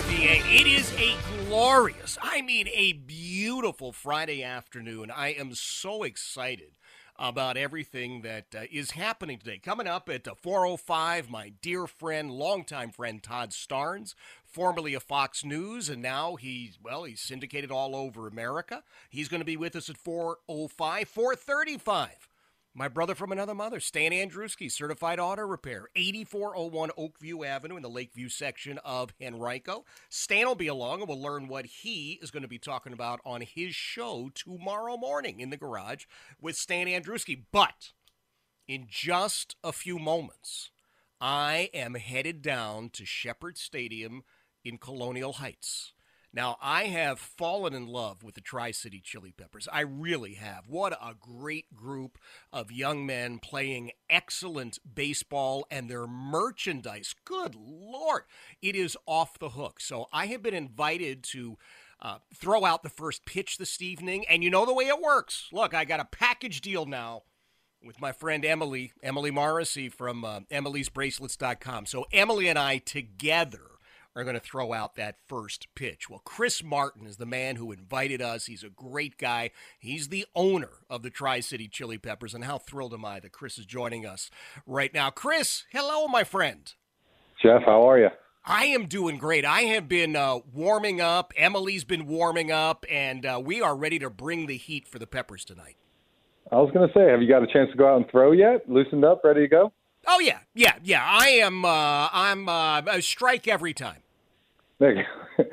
WRVA. It is a glorious, I mean a beautiful Friday afternoon. I am so excited about everything that uh, is happening today. Coming up at uh, 405, my dear friend, longtime friend Todd Starnes, formerly of Fox News, and now he's, well, he's syndicated all over America. He's going to be with us at 405, 435. My brother from another mother, Stan Andruski, certified auto repair, 8401 Oakview Avenue in the Lakeview section of Henrico. Stan will be along and we'll learn what he is going to be talking about on his show tomorrow morning in the garage with Stan Andruski. But in just a few moments, I am headed down to Shepherd Stadium in Colonial Heights. Now, I have fallen in love with the Tri City Chili Peppers. I really have. What a great group of young men playing excellent baseball and their merchandise. Good Lord, it is off the hook. So I have been invited to. Uh, throw out the first pitch this evening, and you know the way it works. Look, I got a package deal now with my friend Emily, Emily Morrissey from uh, Emily'sBracelets.com. So Emily and I together are going to throw out that first pitch. Well, Chris Martin is the man who invited us. He's a great guy. He's the owner of the Tri City Chili Peppers, and how thrilled am I that Chris is joining us right now. Chris, hello, my friend. Jeff, how are you? I am doing great. I have been uh, warming up. Emily's been warming up, and uh, we are ready to bring the heat for the Peppers tonight. I was going to say, have you got a chance to go out and throw yet? Loosened up, ready to go? Oh yeah, yeah, yeah. I am. Uh, I'm uh, a strike every time.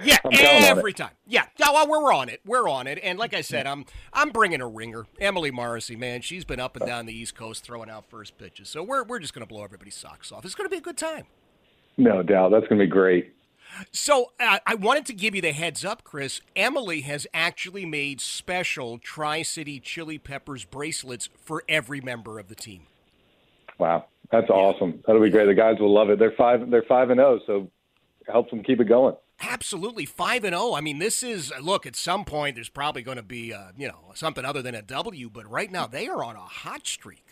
yeah, every time. Yeah, yeah. Well, we're on it. We're on it. And like I said, I'm I'm bringing a ringer. Emily Morrissey, man, she's been up and down the East Coast throwing out first pitches. So we're we're just going to blow everybody's socks off. It's going to be a good time. No doubt, that's going to be great. So uh, I wanted to give you the heads up, Chris. Emily has actually made special Tri City Chili Peppers bracelets for every member of the team. Wow, that's awesome. That'll be great. The guys will love it. They're five. They're five and zero. Oh, so helps them keep it going. Absolutely, five and zero. Oh. I mean, this is look. At some point, there's probably going to be uh, you know something other than a W, but right now they are on a hot streak.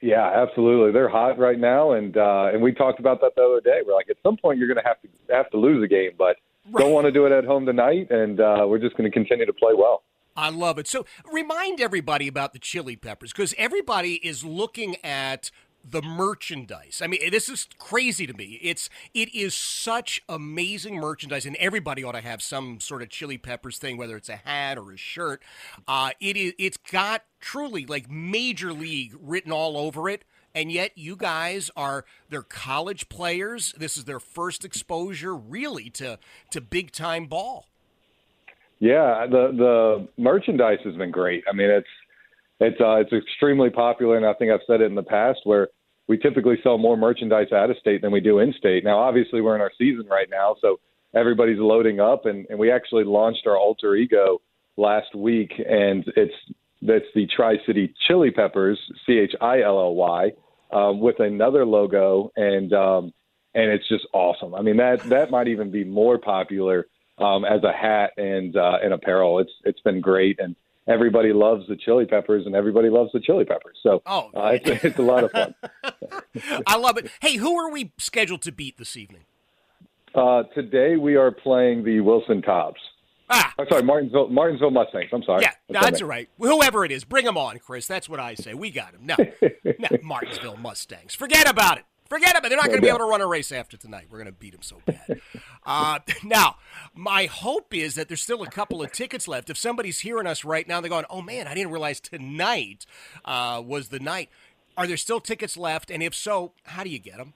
Yeah, absolutely. They're hot right now, and uh, and we talked about that the other day. We're like, at some point, you're going to have to have to lose a game, but right. don't want to do it at home tonight, and uh, we're just going to continue to play well. I love it. So remind everybody about the chili peppers because everybody is looking at the merchandise. I mean, this is crazy to me. It's it is such amazing merchandise, and everybody ought to have some sort of chili peppers thing, whether it's a hat or a shirt. Uh, it is it's got truly like major league written all over it. And yet, you guys are they're college players. This is their first exposure, really, to to big time ball. Yeah, the the merchandise has been great. I mean, it's it's uh, it's extremely popular, and I think I've said it in the past where we typically sell more merchandise out of state than we do in state. Now, obviously, we're in our season right now, so everybody's loading up, and, and we actually launched our alter ego last week, and it's that's the Tri City Chilly Peppers, C H I L L Y, um, with another logo, and um, and it's just awesome. I mean that that might even be more popular um, as a hat and uh, and apparel. It's it's been great, and everybody loves the chili peppers and everybody loves the chili peppers. So oh, uh, it's, it's, a lot of fun. I love it. Hey, who are we scheduled to beat this evening? Uh, today we are playing the Wilson Tobs. Ah, I'm sorry, Martinsville, Martinsville Mustangs. I'm sorry. Yeah, that's, that's all right. Whoever it is, bring them on, Chris. That's what I say. We got him. No, no, Martinsville Mustangs. Forget about it. Forget about it. They're not going to be able to run a race after tonight. We're going to beat them so bad. Uh, now, my hope is that there's still a couple of tickets left. If somebody's hearing us right now, they're going, "Oh man, I didn't realize tonight uh, was the night." Are there still tickets left? And if so, how do you get them?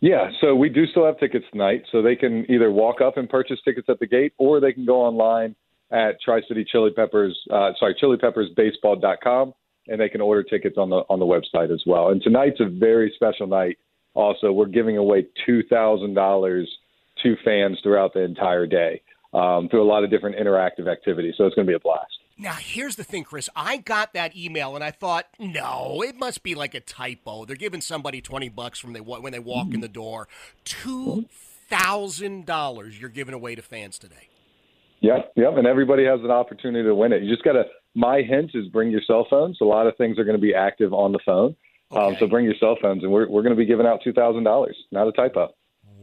Yeah, so we do still have tickets tonight. So they can either walk up and purchase tickets at the gate, or they can go online at Tri City Chili Peppers, uh, sorry, chilipeppersbaseball.com, and they can order tickets on the on the website as well. And tonight's a very special night. Also, we're giving away two thousand dollars to fans throughout the entire day um, through a lot of different interactive activities. So it's going to be a blast. Now, here's the thing, Chris. I got that email and I thought, no, it must be like a typo. They're giving somebody 20 bucks from they, when they walk in the door. $2,000 you're giving away to fans today. Yep, yep. And everybody has an opportunity to win it. You just got to, my hint is bring your cell phones. A lot of things are going to be active on the phone. Um, okay. Um, so bring your cell phones, and we're, we're going to be giving out $2,000. Not a typo.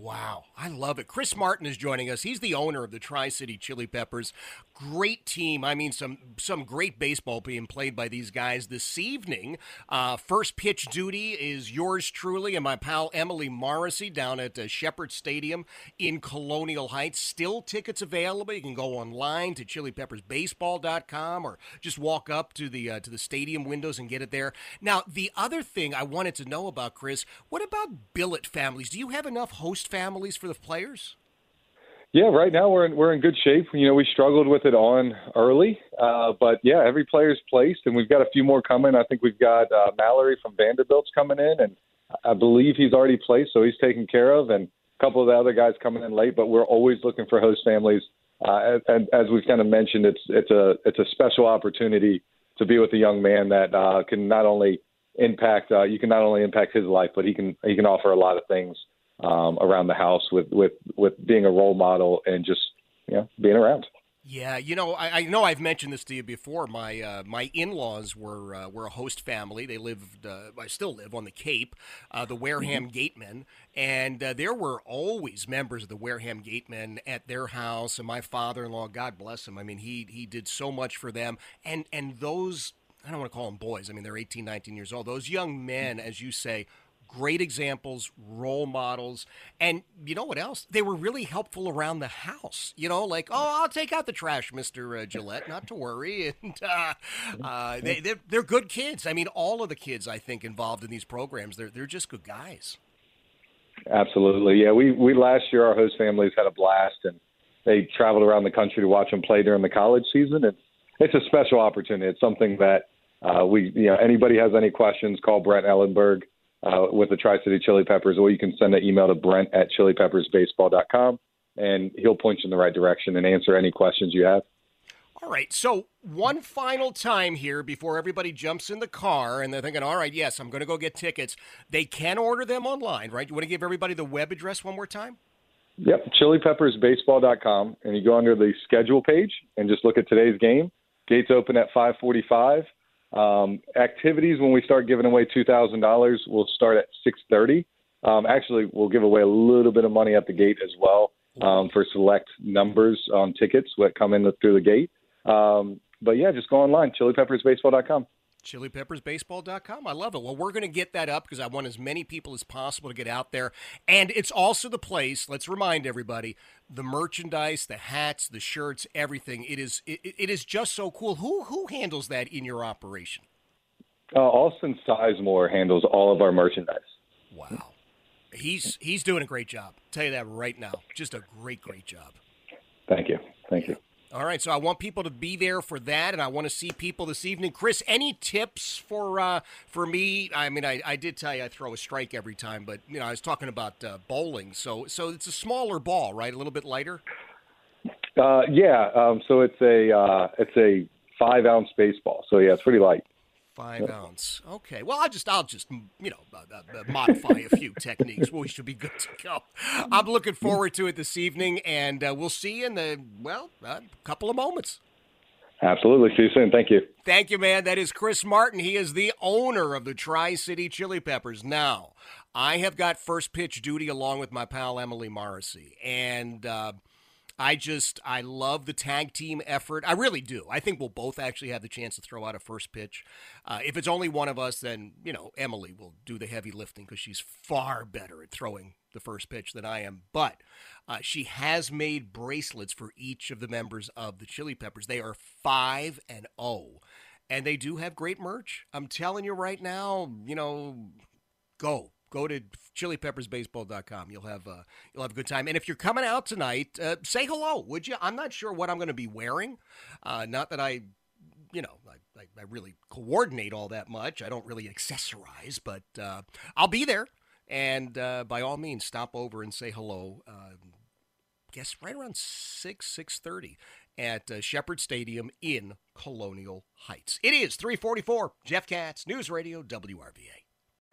Wow, I love it. Chris Martin is joining us. He's the owner of the Tri City Chili Peppers. Great team. I mean, some some great baseball being played by these guys this evening. Uh, first pitch duty is yours truly and my pal Emily Morrissey down at uh, Shepherd Stadium in Colonial Heights. Still tickets available. You can go online to ChiliPeppersBaseball.com or just walk up to the uh, to the stadium windows and get it there. Now, the other thing I wanted to know about Chris, what about billet families? Do you have enough host families for the players? Yeah, right now we're in, we're in good shape. You know, we struggled with it on early, uh, but yeah, every player's placed, and we've got a few more coming. I think we've got uh, Mallory from Vanderbilt's coming in, and I believe he's already placed, so he's taken care of, and a couple of the other guys coming in late. But we're always looking for host families, uh, and as we've kind of mentioned, it's it's a it's a special opportunity to be with a young man that uh, can not only impact uh, you can not only impact his life, but he can he can offer a lot of things um, around the house with with with being a role model and just you know being around. Yeah, you know, I, I, know I've mentioned this to you before. My uh, my in laws were uh, were a host family. They lived, uh, I still live on the Cape, uh, the Wareham mm-hmm. Gatemen, and uh, there were always members of the Wareham Gatemen at their house. And my father-in-law, God bless him, I mean, he he did so much for them. And and those, I don't want to call them boys. I mean, they're 18, 19 years old. Those young men, as you say, great examples, role models, and you know what else? They were really helpful around the house. You know, like, oh, I'll take out the trash, Mister uh, Gillette, not to worry. And uh, uh, they they're, they're, good kids. I mean, all of the kids I think involved in these programs, they're they're just good guys. Absolutely, yeah. We we last year our host families had a blast, and they traveled around the country to watch them play during the college season. It's it's a special opportunity. It's something that uh, we, you know, anybody has any questions, call Brent Ellenberg uh, with the Tri City Chili Peppers, or you can send an email to Brent at chilipeppersbaseball.com, and he'll point you in the right direction and answer any questions you have. All right. So, one final time here before everybody jumps in the car and they're thinking, all right, yes, I'm going to go get tickets. They can order them online, right? You want to give everybody the web address one more time? Yep, chilipeppersbaseball.com. And you go under the schedule page and just look at today's game. Gates open at 545. Um, activities when we start giving away two thousand dollars will start at six thirty. Um, actually, we'll give away a little bit of money at the gate as well um, for select numbers on tickets that come in the, through the gate. Um, but yeah, just go online, chilipeppersbaseball.com chilipeppersbaseball.com. I love it. Well, we're going to get that up because I want as many people as possible to get out there. And it's also the place, let's remind everybody, the merchandise, the hats, the shirts, everything. It is it, it is just so cool. Who who handles that in your operation? Uh, Austin Sizemore handles all of our merchandise. Wow. He's he's doing a great job. I'll tell you that right now. Just a great great job. Thank you. Thank you. All right, so I want people to be there for that, and I want to see people this evening. Chris, any tips for uh, for me? I mean, I, I did tell you I throw a strike every time, but you know I was talking about uh, bowling, so so it's a smaller ball, right? A little bit lighter. Uh, yeah, um, so it's a uh, it's a five ounce baseball, so yeah, it's pretty light. Five ounce. Okay. Well, I'll just I'll just you know uh, uh, uh, modify a few techniques. We should be good to go. I'm looking forward to it this evening, and uh, we'll see you in the well a uh, couple of moments. Absolutely. See you soon. Thank you. Thank you, man. That is Chris Martin. He is the owner of the Tri City Chili Peppers. Now, I have got first pitch duty along with my pal Emily Morrissey, and. I just I love the tag team effort. I really do. I think we'll both actually have the chance to throw out a first pitch. Uh, if it's only one of us, then you know Emily will do the heavy lifting because she's far better at throwing the first pitch than I am. But uh, she has made bracelets for each of the members of the Chili Peppers. They are five and zero, oh, and they do have great merch. I'm telling you right now. You know, go go to chilipeppersbaseball.com. You'll have uh, you'll have a good time. And if you're coming out tonight, uh, say hello, would you? I'm not sure what I'm going to be wearing. Uh, not that I, you know, I, I, really coordinate all that much. I don't really accessorize, but uh, I'll be there. And uh, by all means, stop over and say hello. Uh, guess right around six six thirty at uh, Shepherd Stadium in Colonial Heights. It is 344. Jeff Katz, News Radio, WRVA.